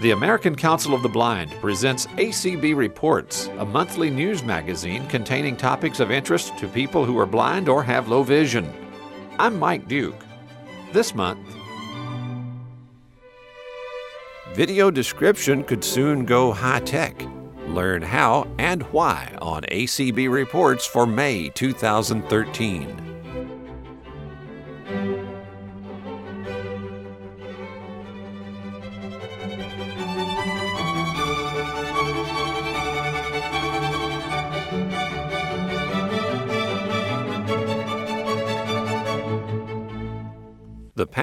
The American Council of the Blind presents ACB Reports, a monthly news magazine containing topics of interest to people who are blind or have low vision. I'm Mike Duke. This month, video description could soon go high tech. Learn how and why on ACB Reports for May 2013.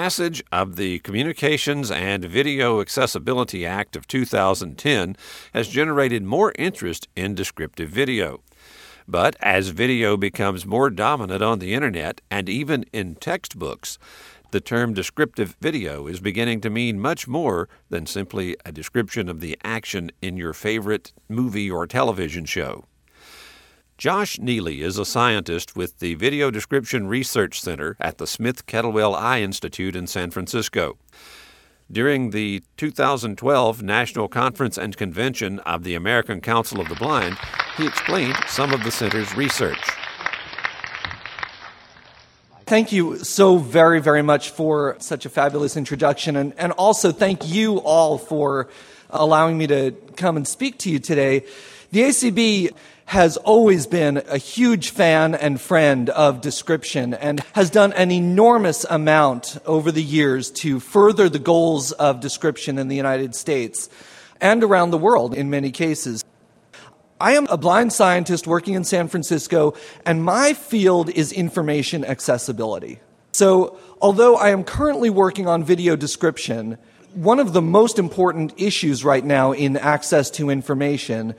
Passage of the Communications and Video Accessibility Act of 2010 has generated more interest in descriptive video. But as video becomes more dominant on the internet and even in textbooks, the term descriptive video is beginning to mean much more than simply a description of the action in your favorite movie or television show. Josh Miele is a scientist with the Video Description Research Center at the Smith Kettlewell Eye Institute in San Francisco. During the 2012 National Conference and Convention of the American Council of the Blind, he explained some of the center's research. Thank you so very, very much for such a fabulous introduction, and, and also thank you all for allowing me to come and speak to you today. The ACB has always been a huge fan and friend of description and has done an enormous amount over the years to further the goals of description in the United States and around the world in many cases. I am a blind scientist working in San Francisco, and my field is information accessibility. So, although I am currently working on video description, one of the most important issues right now in access to information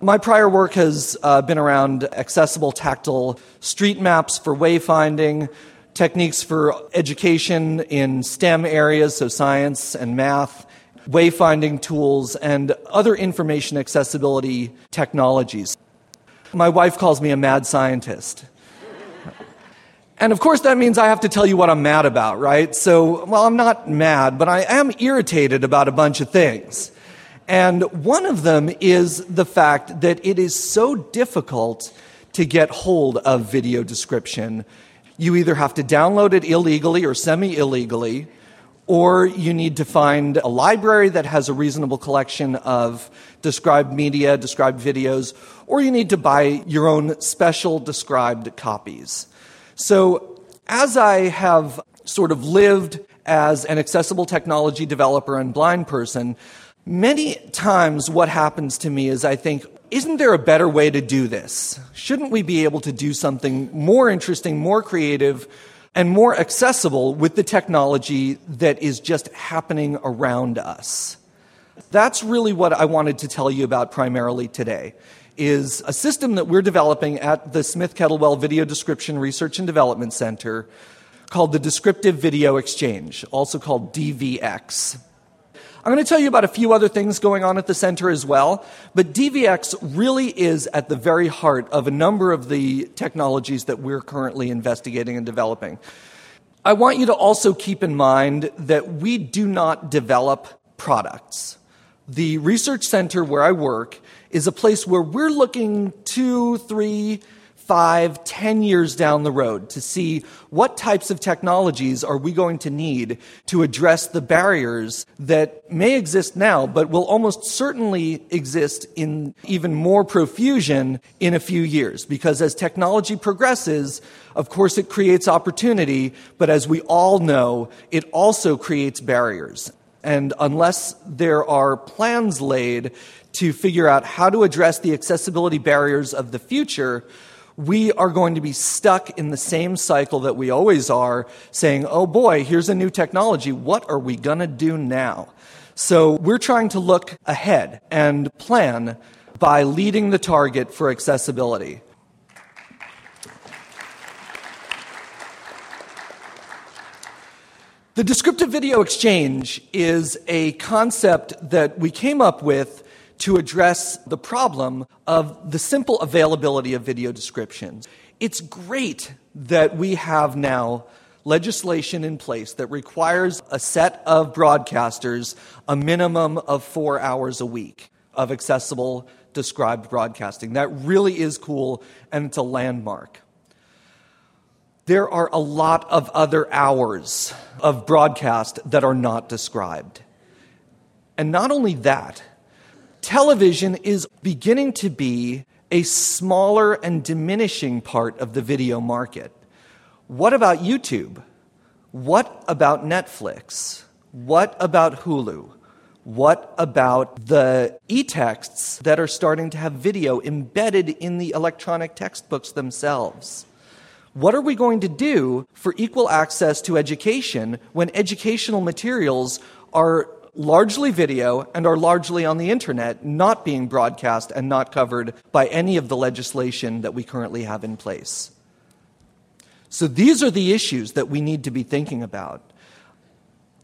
my prior work has uh, been around accessible tactile street maps for wayfinding, techniques for education in STEM areas, so science and math, wayfinding tools, and other information accessibility technologies. My wife calls me a mad scientist. And of course, that means I have to tell you what I'm mad about, right? So, well, I'm not mad, but I am irritated about a bunch of things. And one of them is the fact that it is so difficult to get hold of video description. You either have to download it illegally or semi illegally, or you need to find a library that has a reasonable collection of described media, described videos, or you need to buy your own special described copies. So, as I have sort of lived as an accessible technology developer and blind person, Many times, what happens to me is I think, isn't there a better way to do this? Shouldn't we be able to do something more interesting, more creative, and more accessible with the technology that is just happening around us? That's really what I wanted to tell you about primarily today is a system that we're developing at the Smith Kettlewell Video Description Research and Development Center called the Descriptive Video Exchange, also called DVX. I'm going to tell you about a few other things going on at the center as well, but DVX really is at the very heart of a number of the technologies that we're currently investigating and developing. I want you to also keep in mind that we do not develop products. The research center where I work is a place where we're looking two, three, five, ten years down the road to see what types of technologies are we going to need to address the barriers that may exist now, but will almost certainly exist in even more profusion in a few years. Because as technology progresses, of course it creates opportunity, but as we all know, it also creates barriers. And unless there are plans laid to figure out how to address the accessibility barriers of the future, we are going to be stuck in the same cycle that we always are, saying, oh boy, here's a new technology. What are we going to do now? So we're trying to look ahead and plan by leading the target for accessibility. The descriptive video exchange is a concept that we came up with to address the problem of the simple availability of video descriptions. It's great that we have now legislation in place that requires a set of broadcasters a minimum of four hours a week of accessible described broadcasting. That really is cool, and it's a landmark. There are a lot of other hours of broadcast that are not described. And not only that, television is beginning to be a smaller and diminishing part of the video market. What about YouTube? What about Netflix? What about Hulu? What about the e texts that are starting to have video embedded in the electronic textbooks themselves? What are we going to do for equal access to education when educational materials are largely video and are largely on the internet, not being broadcast and not covered by any of the legislation that we currently have in place? So these are the issues that we need to be thinking about.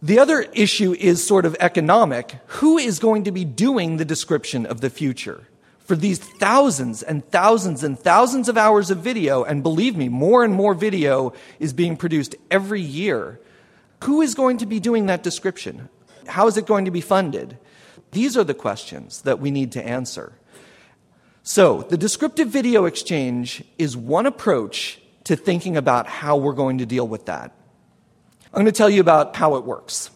The other issue is sort of economic. Who is going to be doing the description of the future? For these thousands and thousands and thousands of hours of video, and believe me, more and more video is being produced every year. Who is going to be doing that description? How is it going to be funded? These are the questions that we need to answer. So, the descriptive video exchange is one approach to thinking about how we're going to deal with that. I'm going to tell you about how it works.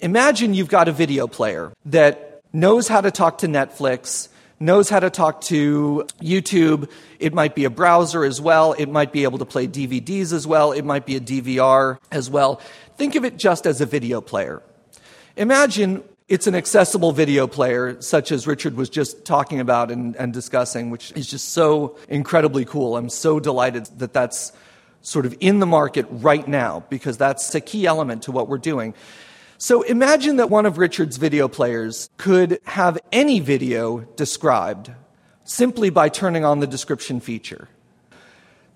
Imagine you've got a video player that knows how to talk to Netflix, knows how to talk to YouTube. It might be a browser as well. It might be able to play DVDs as well. It might be a DVR as well. Think of it just as a video player. Imagine it's an accessible video player, such as Richard was just talking about and, and discussing, which is just so incredibly cool. I'm so delighted that that's sort of in the market right now because that's a key element to what we're doing. So imagine that one of Richard's video players could have any video described simply by turning on the description feature.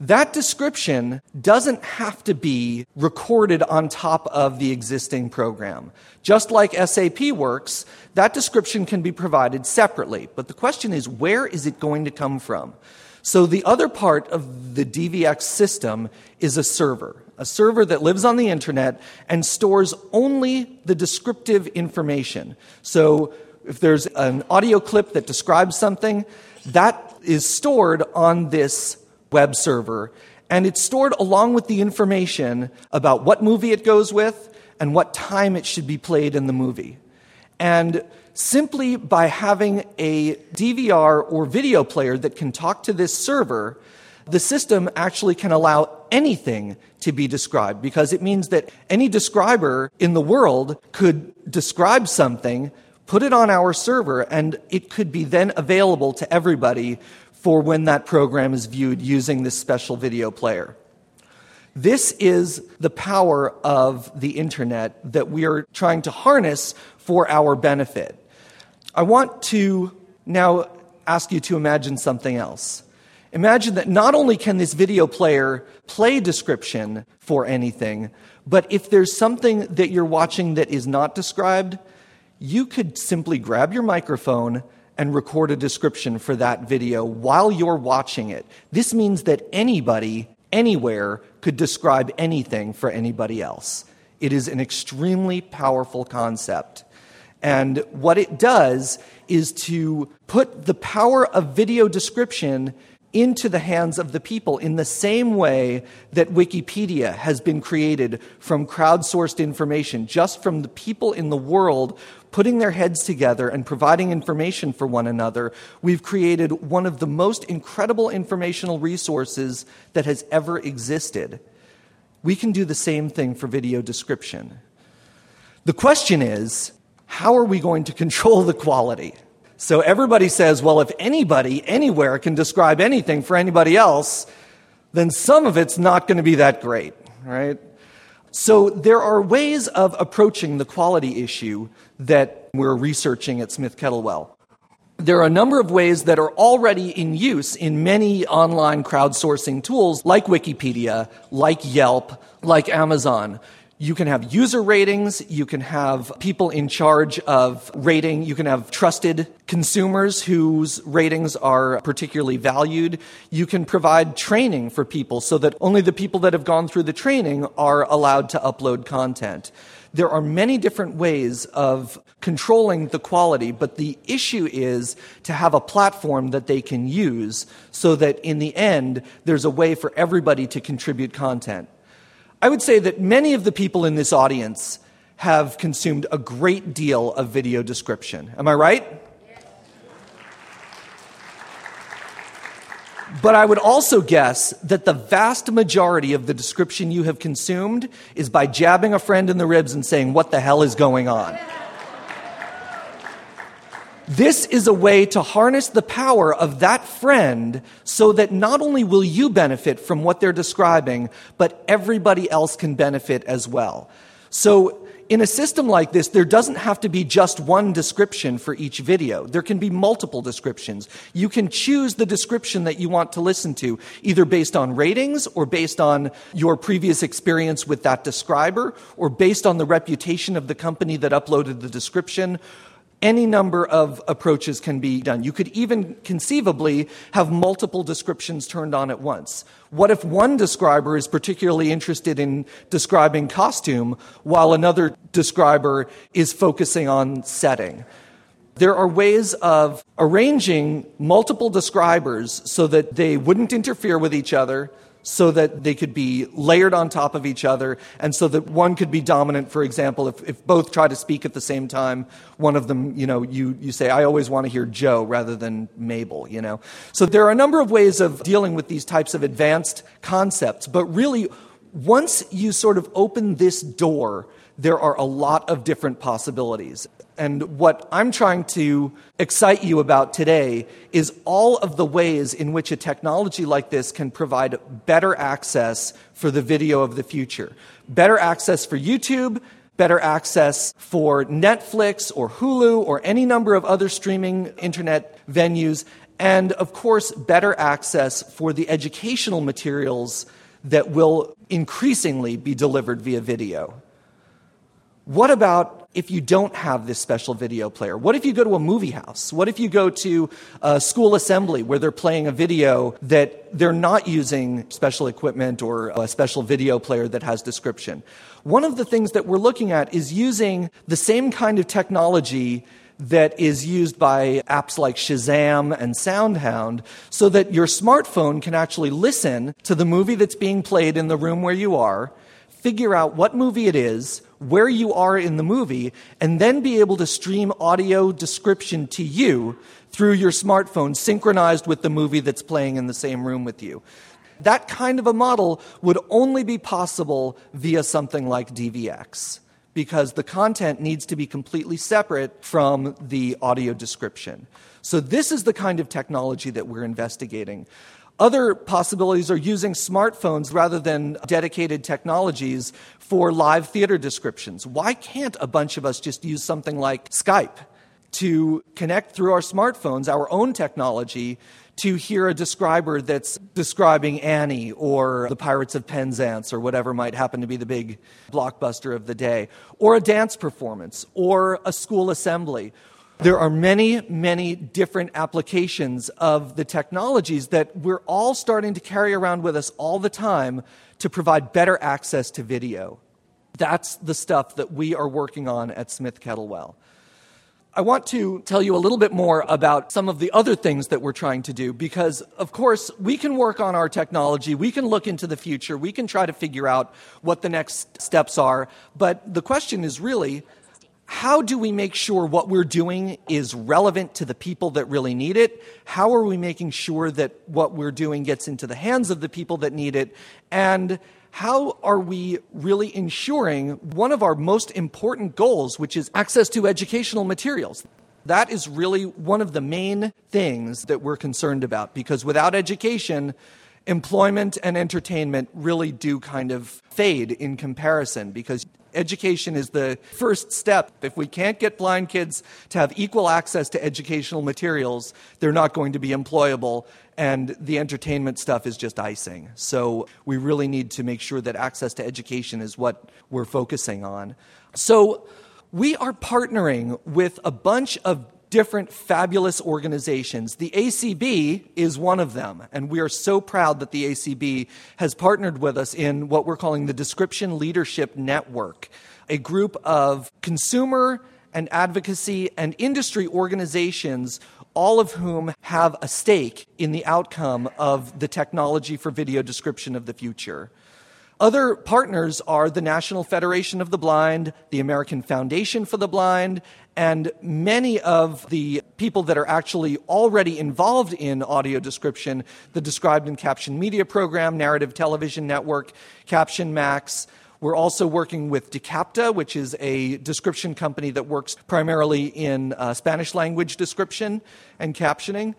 That description doesn't have to be recorded on top of the existing program. Just like SAP works, that description can be provided separately. But the question is, where is it going to come from? So the other part of the DVX system is a server, a server that lives on the internet and stores only the descriptive information. So if there's an audio clip that describes something, that is stored on this web server and it's stored along with the information about what movie it goes with and what time it should be played in the movie. And simply by having a DVR or video player that can talk to this server, the system actually can allow anything to be described because it means that any describer in the world could describe something, put it on our server, and it could be then available to everybody for when that program is viewed using this special video player. This is the power of the internet that we are trying to harness for our benefit. I want to now ask you to imagine something else. Imagine that not only can this video player play description for anything, but if there's something that you're watching that is not described, you could simply grab your microphone and record a description for that video while you're watching it. This means that anybody, anywhere, could describe anything for anybody else. It is an extremely powerful concept. And what it does is to put the power of video description into the hands of the people in the same way that Wikipedia has been created from crowdsourced information, just from the people in the world putting their heads together and providing information for one another. We've created one of the most incredible informational resources that has ever existed. We can do the same thing for video description. The question is, how are we going to control the quality? So everybody says, well, if anybody anywhere can describe anything for anybody else, then some of it's not going to be that great, right? So there are ways of approaching the quality issue that we're researching at Smith Kettlewell. There are a number of ways that are already in use in many online crowdsourcing tools like Wikipedia, like Yelp, like Amazon You can have user ratings. You can have people in charge of rating. You can have trusted consumers whose ratings are particularly valued. You can provide training for people so that only the people that have gone through the training are allowed to upload content. There are many different ways of controlling the quality, but the issue is to have a platform that they can use so that in the end, there's a way for everybody to contribute content. I would say that many of the people in this audience have consumed a great deal of video description. Am I right? But I would also guess that the vast majority of the description you have consumed is by jabbing a friend in the ribs and saying, What the hell is going on? This is a way to harness the power of that friend so that not only will you benefit from what they're describing, but everybody else can benefit as well. So, in a system like this, there doesn't have to be just one description for each video. There can be multiple descriptions. You can choose the description that you want to listen to, either based on ratings or based on your previous experience with that describer or based on the reputation of the company that uploaded the description any number of approaches can be done. You could even conceivably have multiple descriptions turned on at once. What if one describer is particularly interested in describing costume while another describer is focusing on setting? There are ways of arranging multiple describers so that they wouldn't interfere with each other, so that they could be layered on top of each other and so that one could be dominant. For example if, if both try to speak at the same time one of them you know you, you say i always want to hear joe rather than mabel you know? So there are a number of ways of dealing with these types of advanced concepts but really once you sort of open this door there are a lot of different possibilities and what I'm trying to excite you about today is all of the ways in which a technology like this can provide better access for the video of the future. Better access for YouTube, better access for Netflix or Hulu or any number of other streaming internet venues, and of course, better access for the educational materials that will increasingly be delivered via video. What about if you don't have this special video player? What if you go to a movie house? What if you go to a school assembly where they're playing a video that they're not using special equipment or a special video player that has description? One of the things that we're looking at is using the same kind of technology that is used by apps like Shazam and SoundHound so that your smartphone can actually listen to the movie that's being played in the room where you are, figure out what movie it is, where you are in the movie, and then be able to stream audio description to you through your smartphone, synchronized with the movie that's playing in the same room with you. That kind of a model would only be possible via something like DVX because the content needs to be completely separate from the audio description. So, this is the kind of technology that we're investigating. Other possibilities are using smartphones rather than dedicated technologies for live theater descriptions. Why can't a bunch of us just use something like Skype to connect through our smartphones, our own technology, to hear a describer that's describing Annie or the Pirates of Penzance or whatever might happen to be the big blockbuster of the day, or a dance performance, or a school assembly, there are many, many different applications of the technologies that we're all starting to carry around with us all the time to provide better access to video. That's the stuff that we are working on at Smith Kettlewell. I want to tell you a little bit more about some of the other things that we're trying to do because, of course, we can work on our technology, we can look into the future, we can try to figure out what the next steps are, but the question is really how do we make sure what we're doing is relevant to the people that really need it? How are we making sure that what we're doing gets into the hands of the people that need it? And how are we really ensuring one of our most important goals, which is access to educational materials? That is really one of the main things that we're concerned about because without education, employment and entertainment really do kind of fade in comparison because education is the first step. If we can't get blind kids to have equal access to educational materials, they're not going to be employable, and the entertainment stuff is just icing. So we really need to make sure that access to education is what we're focusing on. So we are partnering with a bunch of different fabulous organizations. The ACB is one of them, and we are so proud that the ACB has partnered with us in what we're calling the Description Leadership Network, a group of consumer and advocacy and industry organizations all of whom have a stake in the outcome of the technology for video description of the future. Other partners are the National Federation of the Blind, the American Foundation for the Blind, and many of the people that are actually already involved in audio description, the Described and Captioned Media Program, Narrative Television Network, Caption Max. We're also working with DiCapta, which is a description company that works primarily in uh, Spanish language description and captioning.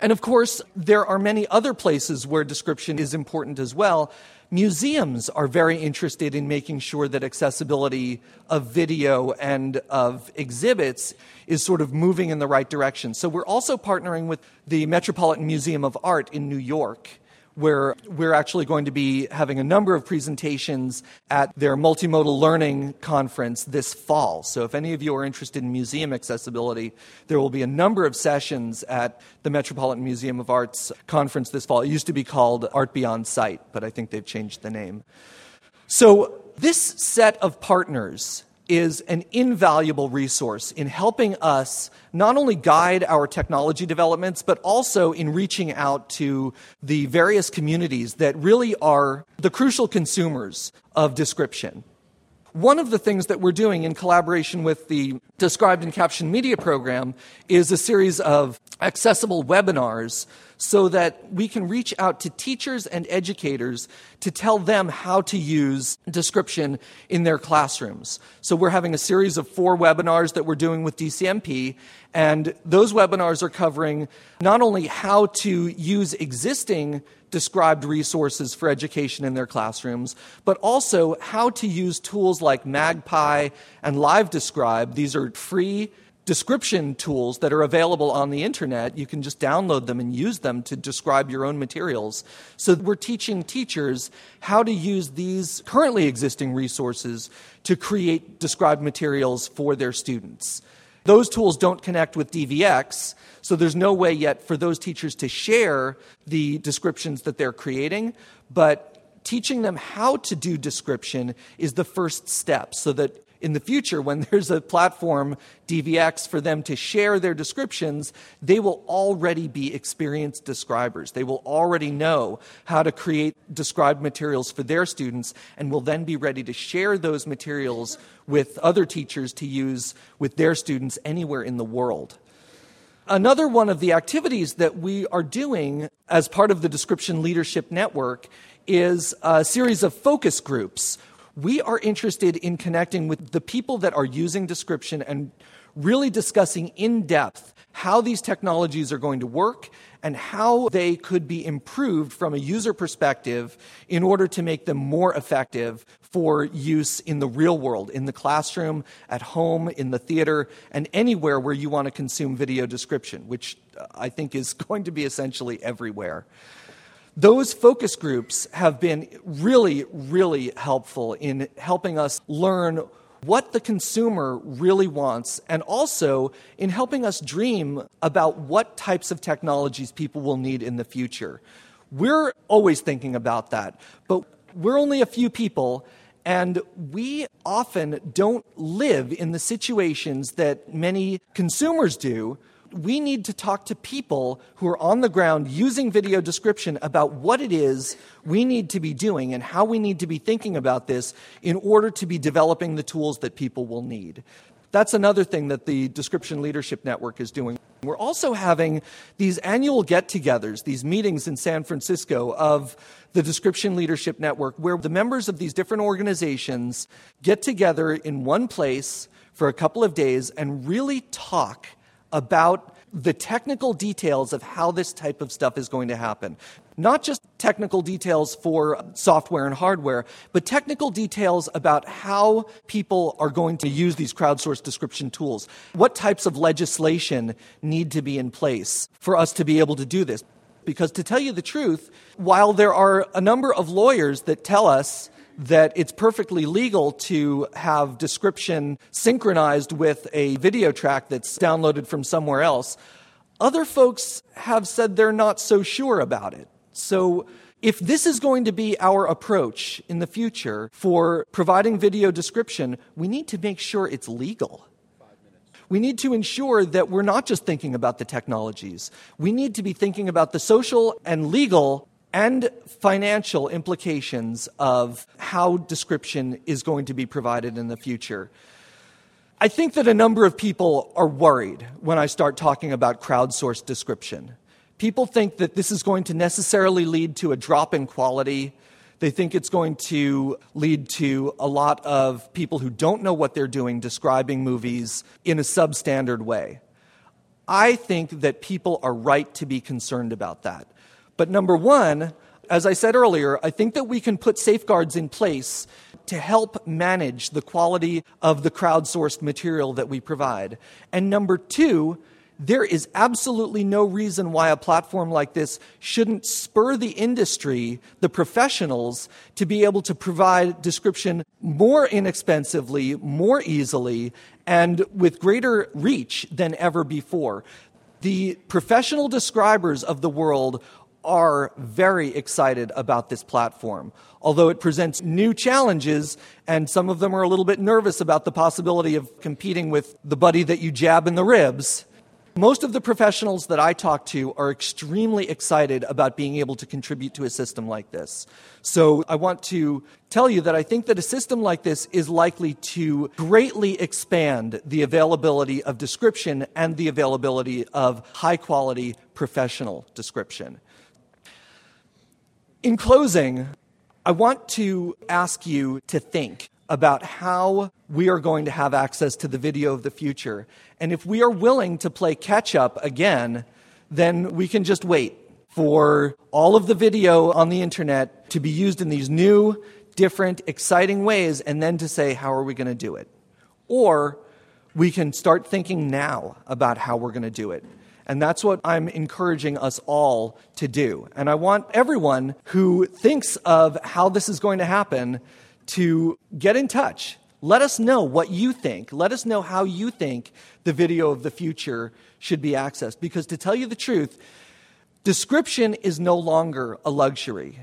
And of course, there are many other places where description is important as well. Museums are very interested in making sure that accessibility of video and of exhibits is sort of moving in the right direction. So we're also partnering with the Metropolitan Museum of Art in New York where we're actually going to be having a number of presentations at their multimodal learning conference this fall. So, if any of you are interested in museum accessibility, there will be a number of sessions at the Metropolitan Museum of Art's conference this fall. It used to be called Art Beyond Sight, but I think they've changed the name. So, this set of partners is an invaluable resource in helping us not only guide our technology developments, but also in reaching out to the various communities that really are the crucial consumers of description. One of the things that we're doing in collaboration with the Described and Captioned Media Program is a series of accessible webinars so that we can reach out to teachers and educators to tell them how to use description in their classrooms. So we're having a series of four webinars that we're doing with DCMP, and those webinars are covering not only how to use existing described resources for education in their classrooms, but also how to use tools like Magpie and LiveDescribe. These are free description tools that are available on the internet. You can just download them and use them to describe your own materials. So we're teaching teachers how to use these currently existing resources to create described materials for their students. Those tools don't connect with DVX, so there's no way yet for those teachers to share the descriptions that they're creating, but teaching them how to do description is the first step so that in the future, when there's a platform, DVX, for them to share their descriptions, they will already be experienced describers. They will already know how to create described materials for their students and will then be ready to share those materials with other teachers to use with their students anywhere in the world. Another one of the activities that we are doing as part of the Description Leadership Network is a series of focus groups. We are interested in connecting with the people that are using description and really discussing in depth how these technologies are going to work and how they could be improved from a user perspective in order to make them more effective for use in the real world, in the classroom, at home, in the theater, and anywhere where you want to consume video description, which uh, I think is going to be essentially everywhere. Those focus groups have been really, really helpful in helping us learn what the consumer really wants, and also in helping us dream about what types of technologies people will need in the future. We're always thinking about that, but we're only a few people, and we often don't live in the situations that many consumers do. We need to talk to people who are on the ground using video description about what it is we need to be doing and how we need to be thinking about this in order to be developing the tools that people will need. That's another thing that the Description Leadership Network is doing. We're also having these annual get togethers, these meetings in San Francisco of the Description Leadership Network, where the members of these different organizations get together in one place for a couple of days and really talk about the technical details of how this type of stuff is going to happen. Not just technical details for software and hardware, but technical details about how people are going to use these crowdsourced description tools. What types of legislation need to be in place for us to be able to do this? Because to tell you the truth, while there are a number of lawyers that tell us that it's perfectly legal to have description synchronized with a video track that's downloaded from somewhere else. Other folks have said they're not so sure about it. So, if this is going to be our approach in the future for providing video description, we need to make sure it's legal. We need to ensure that we're not just thinking about the technologies. We need to be thinking about the social and legal and financial implications of how description is going to be provided in the future. I think that a number of people are worried when I start talking about crowdsourced description. People think that this is going to necessarily lead to a drop in quality. They think it's going to lead to a lot of people who don't know what they're doing describing movies in a substandard way. I think that people are right to be concerned about that. But number one, as I said earlier, I think that we can put safeguards in place to help manage the quality of the crowdsourced material that we provide. And number two, there is absolutely no reason why a platform like this shouldn't spur the industry, the professionals, to be able to provide description more inexpensively, more easily, and with greater reach than ever before. The professional describers of the world are very excited about this platform. Although it presents new challenges, and some of them are a little bit nervous about the possibility of competing with the buddy that you jab in the ribs. Most of the professionals that I talk to are extremely excited about being able to contribute to a system like this. So I want to tell you that I think that a system like this is likely to greatly expand the availability of description and the availability of high quality professional description. In closing, I want to ask you to think about how we are going to have access to the video of the future. And if we are willing to play catch up again, then we can just wait for all of the video on the internet to be used in these new, different, exciting ways, and then to say, how are we going to do it? Or we can start thinking now about how we're going to do it. And that's what I'm encouraging us all to do. And I want everyone who thinks of how this is going to happen to get in touch. Let us know what you think. Let us know how you think the video of the future should be accessed. Because to tell you the truth, description is no longer a luxury.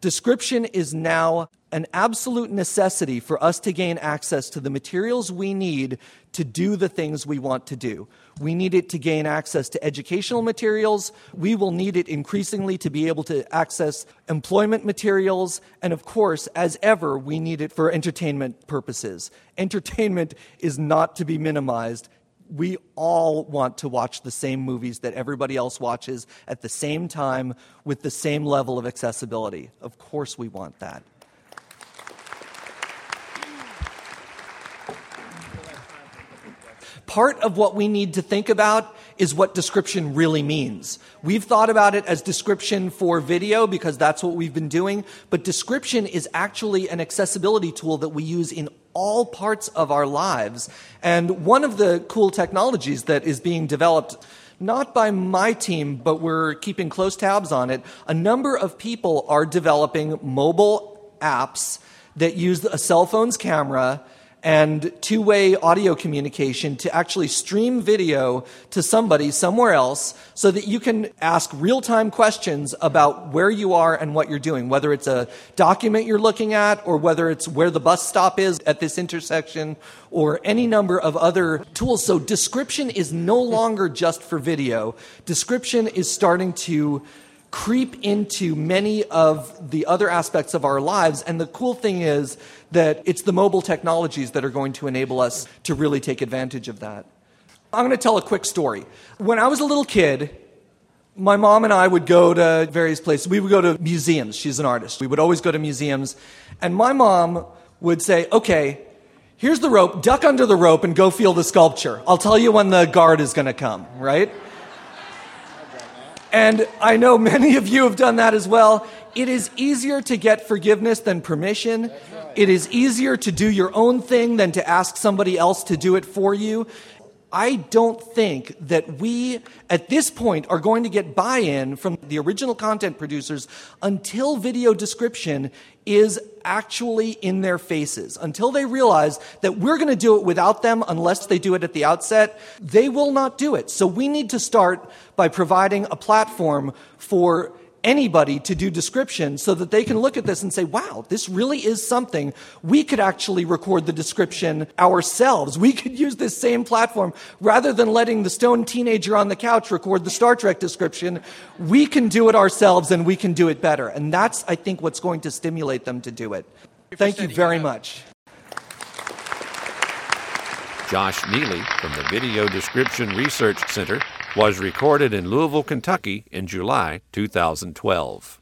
Description is now an absolute necessity for us to gain access to the materials we need to do the things we want to do. We need it to gain access to educational materials. We will need it increasingly to be able to access employment materials. And of course, as ever, we need it for entertainment purposes. Entertainment is not to be minimized we all want to watch the same movies that everybody else watches at the same time with the same level of accessibility. Of course, we want that. Part of what we need to think about is what description really means. We've thought about it as description for video because that's what we've been doing, but description is actually an accessibility tool that we use in all parts of our lives. And one of the cool technologies that is being developed not by my team, but we're keeping close tabs on it. A number of people are developing mobile apps that use a cell phone's camera and two way audio communication to actually stream video to somebody somewhere else so that you can ask real time questions about where you are and what you're doing, whether it's a document you're looking at or whether it's where the bus stop is at this intersection or any number of other tools. So description is no longer just for video. Description is starting to creep into many of the other aspects of our lives. And the cool thing is that it's the mobile technologies that are going to enable us to really take advantage of that. I'm going to tell a quick story. When I was a little kid, my mom and I would go to various places. We would go to museums. She's an artist. We would always go to museums. And my mom would say, okay, here's the rope, duck under the rope and go feel the sculpture. I'll tell you when the guard is going to come, right? And I know many of you have done that as well. It is easier to get forgiveness than permission. It is easier to do your own thing than to ask somebody else to do it for you. I don't think that we, at this point, are going to get buy in from the original content producers until video description is actually in their faces. Until they realize that we're going to do it without them unless they do it at the outset, they will not do it. So we need to start by providing a platform for anybody to do description so that they can look at this and say, wow, this really is something. We could actually record the description ourselves. We could use this same platform rather than letting the stone teenager on the couch record the Star Trek description. We can do it ourselves and we can do it better. And that's, I think, what's going to stimulate them to do it. Thank you very much. Josh Miele from the Video Description Research Center was recorded in Louisville, Kentucky in July 2012.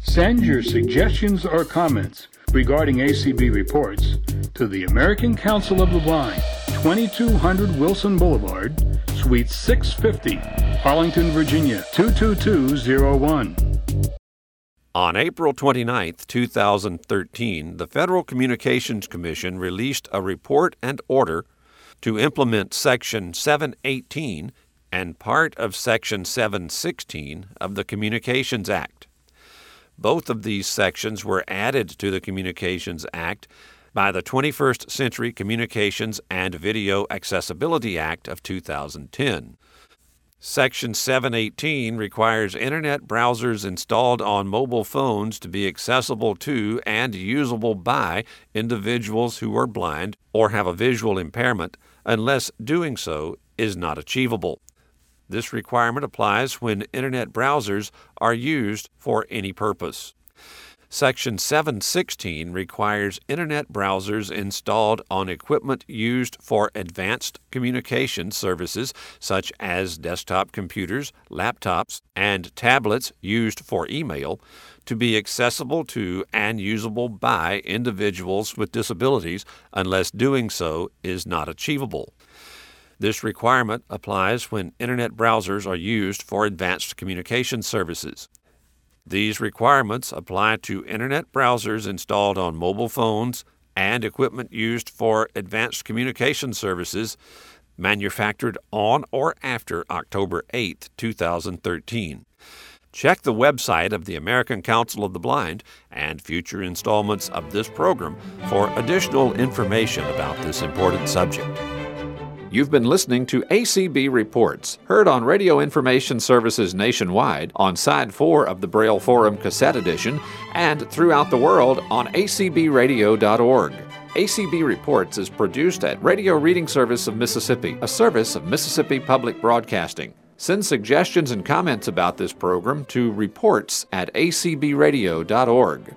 Send your suggestions or comments regarding ACB reports to the American Council of the Blind, 2200 Wilson Boulevard, Suite 650, Arlington, Virginia 22201. On April 29, 2013, the Federal Communications Commission released a report and order to implement Section 718 and part of Section 716 of the Communications Act. Both of these sections were added to the Communications Act by the 21st Century Communications and Video Accessibility Act of 2010. Section 718 requires Internet browsers installed on mobile phones to be accessible to and usable by individuals who are blind or have a visual impairment, unless doing so is not achievable. This requirement applies when Internet browsers are used for any purpose. Section 716 requires Internet browsers installed on equipment used for advanced communication services such as desktop computers, laptops, and tablets used for email to be accessible to and usable by individuals with disabilities unless doing so is not achievable. This requirement applies when Internet browsers are used for advanced communication services. These requirements apply to Internet browsers installed on mobile phones and equipment used for advanced communication services manufactured on or after October 8, 2013. Check the website of the American Council of the Blind and future installments of this program for additional information about this important subject. You've been listening to ACB Reports, heard on radio information services nationwide, on Side 4 of the Braille Forum Cassette Edition, and throughout the world on acbradio.org. ACB Reports is produced at Radio Reading Service of Mississippi, a service of Mississippi Public Broadcasting. Send suggestions and comments about this program to reports at acbradio.org.